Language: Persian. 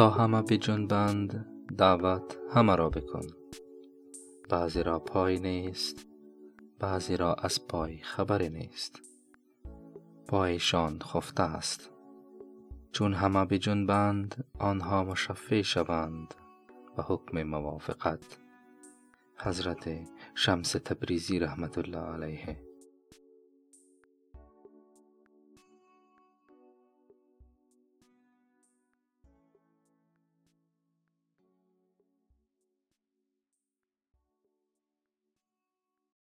تا همه بجنبند دعوت همه را بکن. بعضی را پای نیست بعضی را از پای خبری نیست. پایشان خفته است. چون همه بجنبند آنها مشفع شوند به حکم موافقت. حضرت شمس تبریزی رحمت الله علیه.